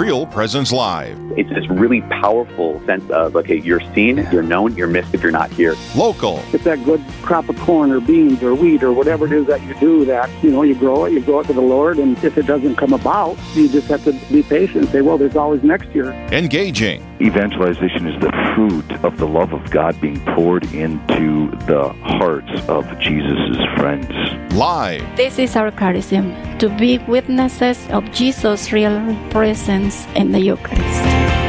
Real Presence Live. It's this really powerful sense of, okay, you're seen, you're known, you're missed if you're not here. Local. It's that good crop of corn or beans or wheat or whatever it is that you do that, you know, you grow it, you grow it to the Lord, and if it doesn't come about, you just have to be patient and say, well, there's always next year. Engaging. Evangelization is the fruit of the love of God being poured into the hearts of Jesus' friends. Live. This is our charism to be witnesses of Jesus' real presence in the Eucharist.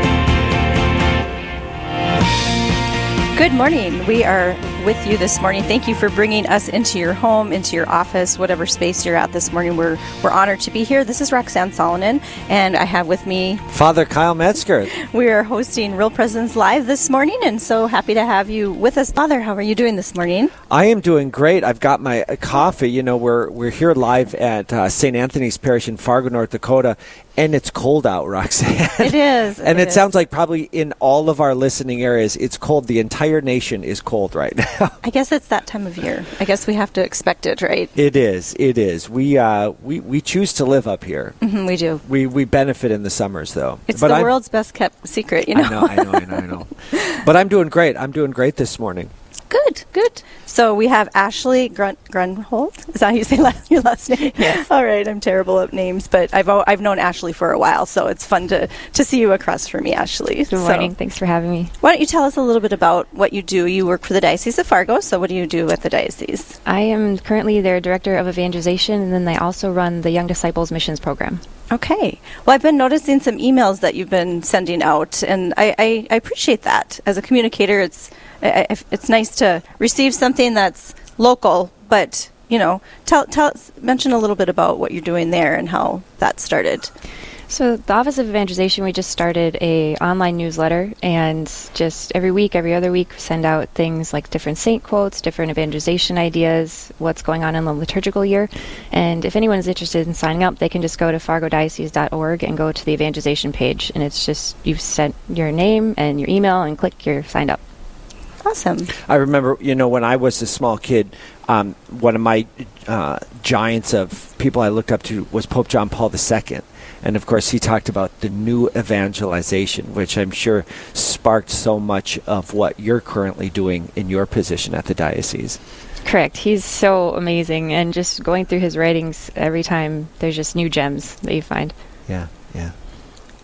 Good morning. We are with you this morning. Thank you for bringing us into your home, into your office, whatever space you're at this morning. We're we're honored to be here. This is Roxanne Salonen, and I have with me Father Kyle Metzger. We are hosting Real Presence Live this morning, and so happy to have you with us, Father. How are you doing this morning? I am doing great. I've got my uh, coffee. You know, we're we're here live at uh, St. Anthony's Parish in Fargo, North Dakota, and it's cold out, Roxanne. It is, and it it, is. sounds like probably in all of our listening areas, it's cold. The entire nation is cold right now. I guess it's that time of year. I guess we have to expect it, right? it is. It is. We uh we, we choose to live up here. hmm we do. We we benefit in the summers though. It's But the I'm- world's best kept secret, you know. I know, I know, I know, I know. But I'm doing great. I'm doing great this morning. Good, good. So we have Ashley Grun- Grunhold. Is that how you say la- your last name? Yes. All right, I'm terrible at names, but I've o- I've known Ashley for a while, so it's fun to to see you across from me, Ashley. Good So morning. Thanks for having me. why don't you tell us a little bit about what you do? You work for the Diocese of Fargo, so what do you do at the diocese? I am currently their director of evangelization, and then they also run the Young Disciples Missions Program. Okay. Well, I've been noticing some emails that you've been sending out, and I, I, I appreciate that. As a communicator, it's I, I- it's nice to receive something that's local, but you know, tell tell mention a little bit about what you're doing there and how that started. So the Office of Evangelization, we just started a online newsletter, and just every week, every other week, send out things like different saint quotes, different evangelization ideas, what's going on in the liturgical year. And if anyone is interested in signing up, they can just go to fargodiocese.org and go to the evangelization page, and it's just you've sent your name and your email, and click, you're signed up. Awesome. I remember, you know, when I was a small kid, um, one of my uh, giants of people I looked up to was Pope John Paul II. And of course, he talked about the new evangelization, which I'm sure sparked so much of what you're currently doing in your position at the diocese. Correct. He's so amazing, and just going through his writings every time, there's just new gems that you find. Yeah, yeah.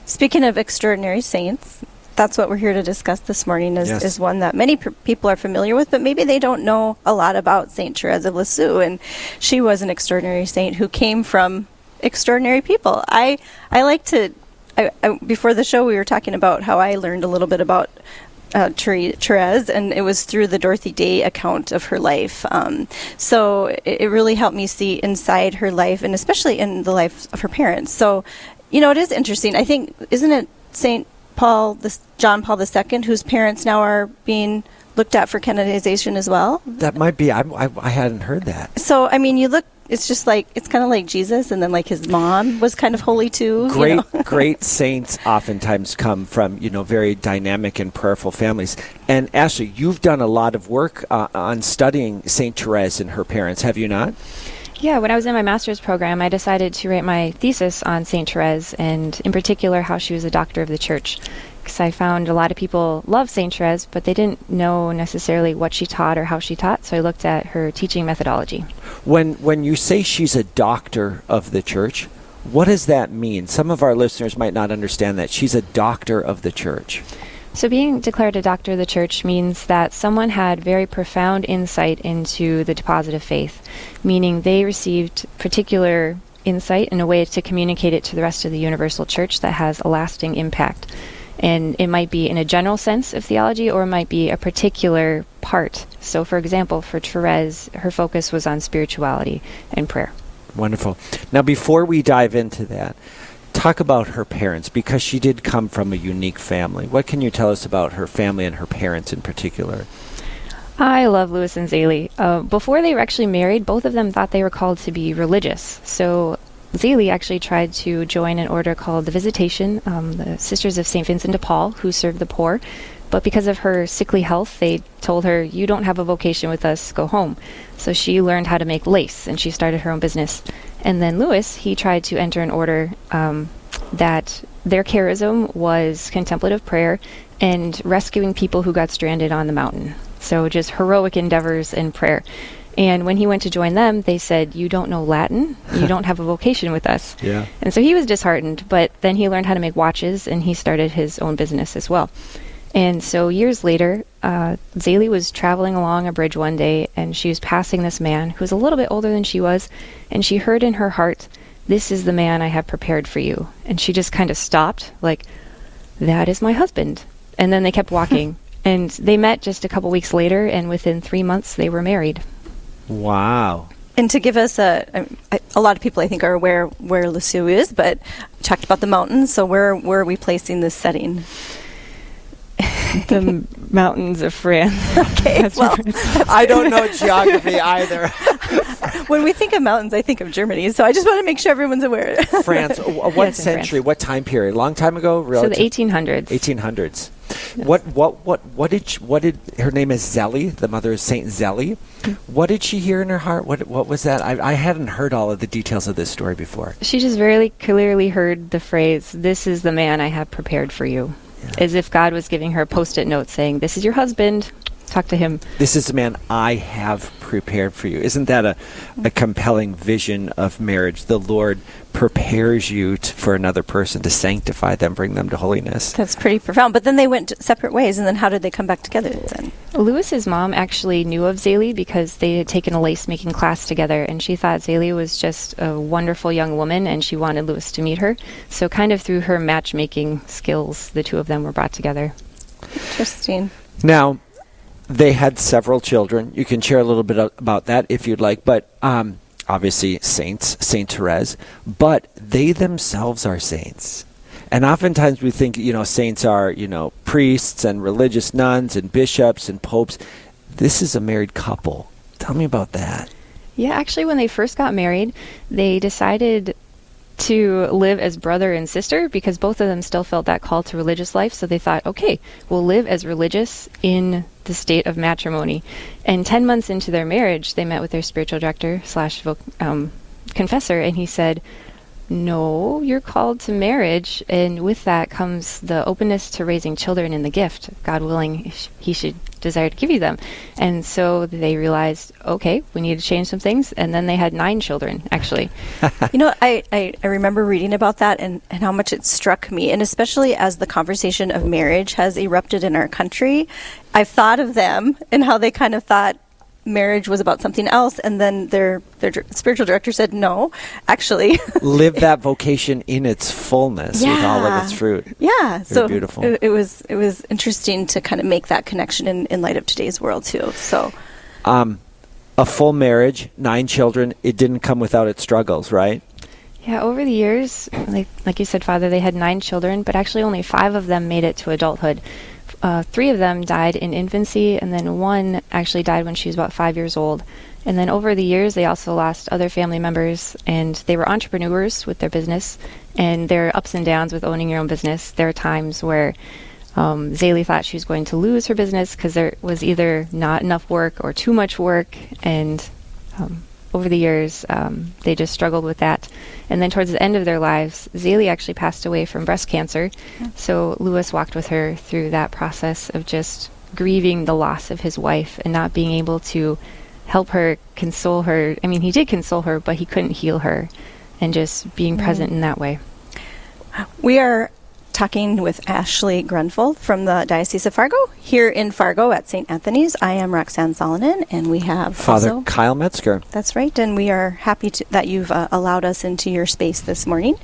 Speaking of extraordinary saints, that's what we're here to discuss this morning. Is, Yes. is one that many p- people are familiar with, but maybe they don't know a lot about Saint Therese of Lisieux. And she was an extraordinary saint who came from extraordinary people. I I like to. I, I, before the show, we were talking about how I learned a little bit about uh, Ther- Therese, and it was through the Dorothy Day account of her life. Um, so it, it really helped me see inside her life, and especially in the life of her parents. So, you know, it is interesting. I think, isn't it Saint Paul, this John Paul II, whose parents now are being looked at for canonization as well? That might be, I, I, I hadn't heard that. So, I mean, you look. It's just like it's kind of like Jesus, and then like his mom was kind of holy too. you Great, know? great saints oftentimes come from, you know, very dynamic and prayerful families. And Ashley, you've done a lot of work uh, on studying St. Therese and her parents, have you not? Yeah, when I was in my master's program, I decided to write my thesis on St. Therese and, in particular, how she was a doctor of the church. Because I found a lot of people love St. Therese, but they didn't know necessarily what she taught or how she taught, so I looked at her teaching methodology. When when you say she's a doctor of the church, what does that mean? Some of our listeners might not understand that she's a doctor of the church. So, being declared a doctor of the church means that someone had very profound insight into the deposit of faith, meaning they received particular insight in a way to communicate it to the rest of the universal church that has a lasting impact. And it might be in a general sense of theology or it might be a particular part. So, for example, for Therese, her focus was on spirituality and prayer. Wonderful. Now, before we dive into that, talk about her parents because she did come from a unique family. What can you tell us about her family and her parents in particular? I love Louis and Zélie. Uh, before they were actually married, both of them thought they were called to be religious. So Zélie actually tried to join an order called the Visitation, um, the Sisters of St. Vincent de Paul, who serve the poor. But because of her sickly health, they told her, You don't have a vocation with us, go home. So she learned how to make lace and she started her own business. And then Louis, he tried to enter an order um, that their charism was contemplative prayer and rescuing people who got stranded on the mountain. So just heroic endeavors in prayer. And when he went to join them, they said, You don't know Latin. You don't have a vocation with us. Yeah. And so he was disheartened, but then he learned how to make watches and he started his own business as well. And so years later, uh, Zélie was traveling along a bridge one day and she was passing this man who was a little bit older than she was. And she heard in her heart, This is the man I have prepared for you. And she just kind of stopped, like, That is my husband. And then they kept walking. and they met just a couple weeks later, and within three months, they were married. Wow. And to give us a, a, a lot of people I think are aware where Lisieux is, but talked about the mountains. So where where are we placing this setting? the mountains of France. Okay, well. I don't know geography either. when we think of mountains, I think of Germany. So I just want to make sure everyone's aware. France. What Yes, century? France. What time period? Long time ago? Really. So the Relative- 1800s. 1800s. What what what what did she, what did her name is Zélie? The mother is Saint Zélie. Hmm. What did she hear in her heart? What what was that? I, I hadn't heard all of the details of this story before. She just very clearly heard the phrase, This is the man I have prepared for you. As if God was giving her a post it note saying, This is your husband. Talk to him. This is the man I have prepared for you. Isn't that a, a compelling vision of marriage? The Lord prepares you t- for another person to sanctify them, bring them to holiness. That's pretty profound. But then they went separate ways, and then how did they come back together then? Louis's mom actually knew of Zélie because they had taken a lace making class together, and she thought Zélie was just a wonderful young woman, and she wanted Louis to meet her. So, kind of through her matchmaking skills, the two of them were brought together. Interesting. Now, they had several children. You can share a little bit about that if you'd like, but um, obviously saints, Saint Therese, but they themselves are saints. And oftentimes we think, you know, saints are, you know, priests and religious nuns and bishops and popes. This is a married couple. Tell me about that. Yeah, actually, when they first got married, they decided to live as brother and sister because both of them still felt that call to religious life. So they thought, okay, we'll live as religious in the state of matrimony. And 10 months into their marriage, they met with their spiritual director slash um, confessor, and he said, no, you're called to marriage, and with that comes the openness to raising children in the gift. God willing, He should desire to give you them. And so they realized, okay, we need to change some things, and then they had nine children, actually. you know, I, I, I remember reading about that and, and how much it struck me. And especially as the conversation of marriage has erupted in our country, I've thought of them and how they kind of thought marriage was about something else. And then their, their spiritual director said, no, actually. Live that vocation in its fullness with all of its Yeah. fruit. yeah. so beautiful. It, it was, it was interesting to kind of make that connection in, in light of today's world too. So Um, a full marriage, nine children, it didn't come without its struggles, right? Yeah, over the years, like, like you said, Father, they had nine children, but actually only five of them made it to adulthood. Uh, three of them died in infancy, and then one actually died when she was about five years old. And then over the years, they also lost other family members, and they were entrepreneurs with their business. And there are ups and downs with owning your own business. There are times where um, Zélie thought she was going to lose her business because there was either not enough work or too much work, and um, over the years, um, they just struggled with that. And then towards the end of their lives, Zélie actually passed away from breast cancer. So Louis walked with her through that process of just grieving the loss of his wife and not being able to help her, console her. I mean, he did console her, but he couldn't heal her, and just being present in that way. We are talking with Ashley Grunfeld from the Diocese of Fargo here in Fargo at St. Anthony's. I am Roxanne Salonen, and we have Father also- Kyle Metzger. that's right, and we are happy to, that you've uh, allowed us into your space this morning,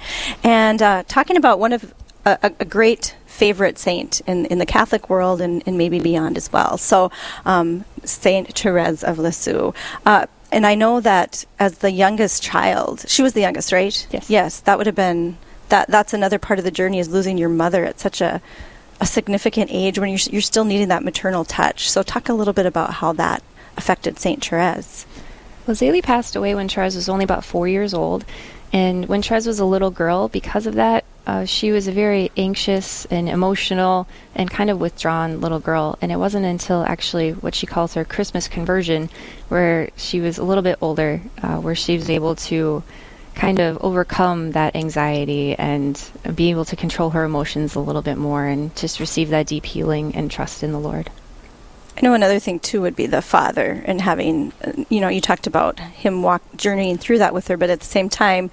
and uh, talking about one of a, a- a great favorite saint in, in the Catholic world and, and maybe beyond as well. So, um, Saint Therese of Lisieux. Uh, and I know that as the youngest child, she was the youngest, right? Yes. Yes, that would have been that. That's another part of the journey is losing your mother at such a a significant age when you're you're still needing that maternal touch. So, talk a little bit about how that affected Saint Therese. Well, Zélie passed away when Therese was only about four years old. And when Therese was a little girl, because of that, uh, she was a very anxious and emotional and kind of withdrawn little girl. And it wasn't until actually what she calls her Christmas conversion, where she was a little bit older, uh, where she was able to kind of overcome that anxiety and be able to control her emotions a little bit more and just receive that deep healing and trust in the Lord. I know another thing too would be the father and having, you know, you talked about him walk journeying through that with her, but at the same time,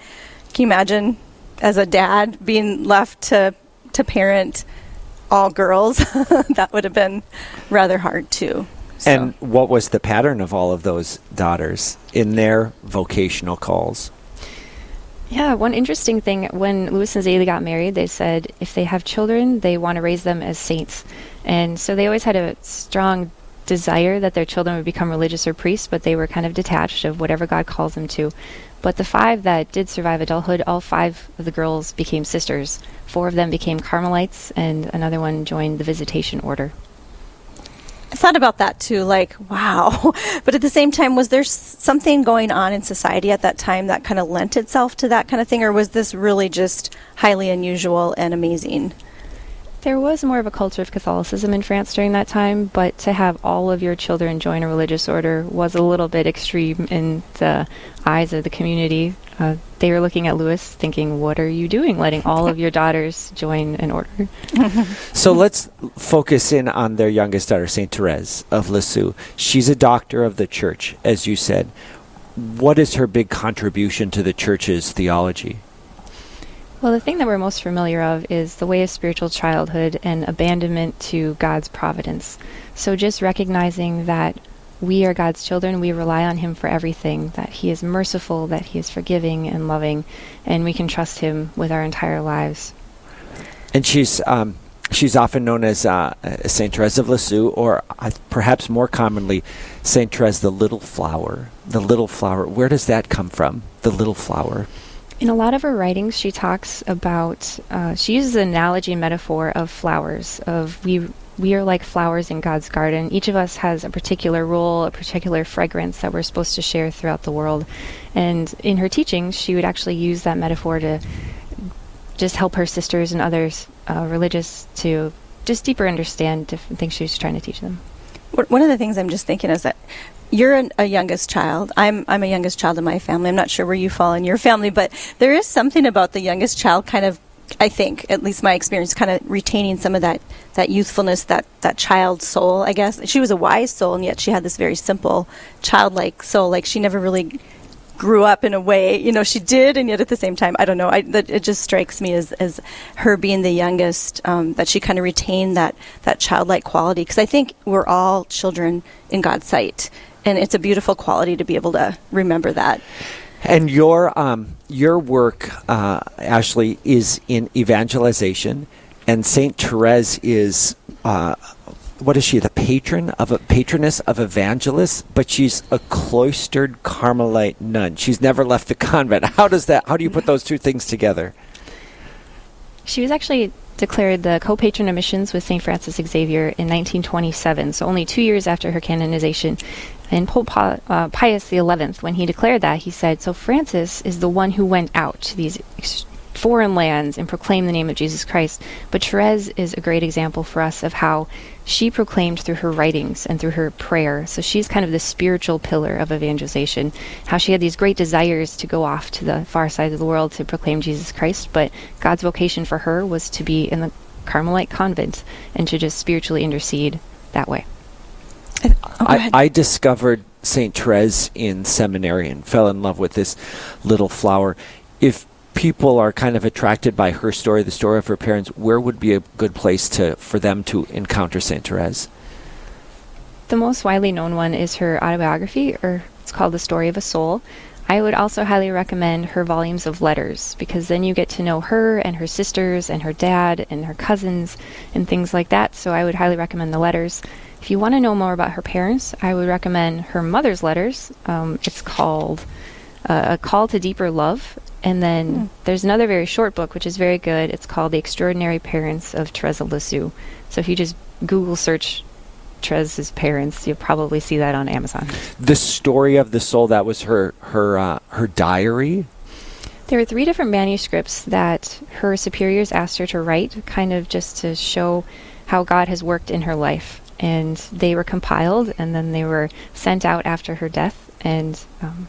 can you imagine as a dad being left to to parent all girls? that would have been rather hard too. So. And what was the pattern of all of those daughters in their vocational calls? Yeah, one interesting thing when Louis and Zélie got married, they said if they have children, they want to raise them as saints. And so they always had a strong desire that their children would become religious or priests, but they were kind of detached of whatever God calls them to. But the five that did survive adulthood, all five of the girls became sisters. Four of them became Carmelites, and another one joined the Visitation Order. I thought about that too, like, wow. But at the same time, was there something going on in society at that time that kind of lent itself to that kind of thing, or was this really just highly unusual and amazing? There was more of a culture of Catholicism in France during that time, but to have all of your children join a religious order was a little bit extreme in the eyes of the community. Uh, they were looking at Louis thinking, What are you doing letting all of your daughters join an order? so let's focus in on their youngest daughter, St. Therese of Lisieux. She's a doctor of the church, as you said. What is her big contribution to the church's theology? Well, the thing that we're most familiar of is the way of spiritual childhood and abandonment to God's providence. So just recognizing that we are God's children, we rely on Him for everything, that He is merciful, that He is forgiving and loving, and we can trust Him with our entire lives. And she's um, she's often known as uh, Saint Therese of Lisieux, or uh, perhaps more commonly, Saint Therese the Little Flower. The Little Flower. Where does that come from? The Little Flower. In a lot of her writings, she talks about, uh, she uses an analogy and metaphor of flowers, of we, we are like flowers in God's garden. Each of us has a particular role, a particular fragrance that we're supposed to share throughout the world. And in her teachings, she would actually use that metaphor to just help her sisters and others uh, religious to just deeper understand different things she was trying to teach them. One of the things I'm just thinking is that you're an, a youngest child. I'm I'm a youngest child in my family. I'm not sure where you fall in your family, but there is something about the youngest child kind of I think, at least my experience, kind of retaining some of that, that youthfulness, that, that child soul, I guess. She was a wise soul, and yet she had this very simple, childlike soul. Like she never really grew up in a way, you know, she did, and yet at the same time, I don't know. I, that it just strikes me as, as her being the youngest, um, that she kind of retained that, that childlike quality. Because I think we're all children in God's sight and it's a beautiful quality to be able to remember that. And your um, your work, uh, Ashley, is in evangelization, and Saint Therese is. Uh, what is she? The patron of a patroness of evangelists, but she's a cloistered Carmelite nun. She's never left the convent. How does that? How do you put those two things together? She was actually declared the co-patron of missions with St. Francis Xavier in 1927, so only two years after her canonization. And Pope uh, Pius XI, when he declared that, he said, So Francis is the one who went out to these ex- foreign lands and proclaimed the name of Jesus Christ. But Therese is a great example for us of how she proclaimed through her writings and through her prayer. So she's kind of the spiritual pillar of evangelization. How she had these great desires to go off to the far side of the world to proclaim Jesus Christ, but God's vocation for her was to be in the Carmelite convent and to just spiritually intercede that way. Oh, I, I discovered St. Therese in seminary and fell in love with this little flower. If people are kind of attracted by her story, the story of her parents, where would be a good place to for them to encounter St. Therese? The most widely known one is her autobiography, or it's called The Story of a Soul. I would also highly recommend her volumes of letters because then you get to know her and her sisters and her dad and her cousins and things like that. So I would highly recommend the letters. If you want to know more about her parents, I would recommend her mother's letters. Um, it's called uh, A Call to Deeper Love. And then mm. there's another very short book, which is very good. It's called The Extraordinary Parents of Therese of Lisieux. So if you just Google search Therese's parents, you'll probably see that on Amazon. The story of the soul that was her her uh, her diary. There were three different manuscripts that her superiors asked her to write, kind of just to show how God has worked in her life and they were compiled and then they were sent out after her death and um,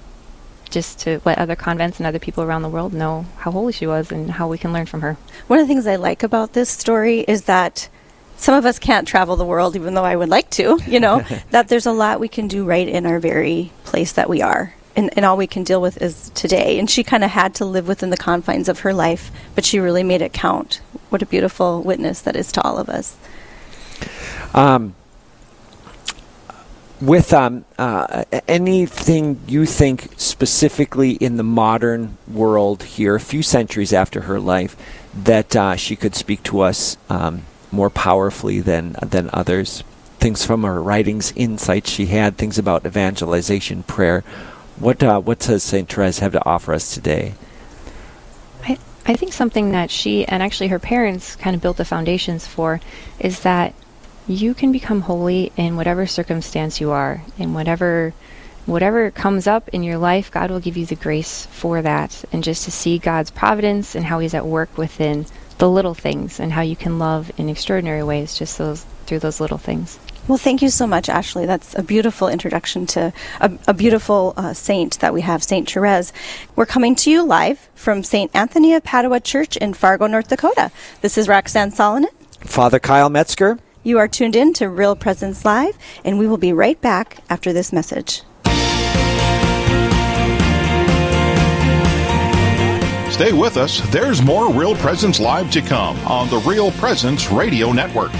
just to let other convents and other people around the world know how holy she was and how we can learn from her. One of the things I like about this story is that some of us can't travel the world, even though I would like to, you know, that there's a lot we can do right in our very place that we are. And, and all we can deal with is today. And she kind of had to live within the confines of her life, but she really made it count. What a beautiful witness that is to all of us. Um, with um, uh, anything you think specifically in the modern world here, a few centuries after her life, that uh, she could speak to us um, more powerfully than than others. Things from her writings, insights she had, things about evangelization, prayer. What uh, what does Saint Therese have to offer us today? I, I think something that she and actually her parents kind of built the foundations for is that you can become holy in whatever circumstance you are, in whatever whatever comes up in your life, God will give you the grace for that, and just to see God's providence and how He's at work within the little things, and how you can love in extraordinary ways just those through those little things. Well, thank you so much, Ashley. That's a beautiful introduction to a, a beautiful uh, saint that we have, Saint Therese. We're coming to you live from Saint Anthony of Padua Church in Fargo, North Dakota. This is Roxanne Salonen. Father Kyle Metzger. You are tuned in to Real Presence Live, and we will be right back after this message. Stay with us. There's more Real Presence Live to come on the Real Presence Radio Network.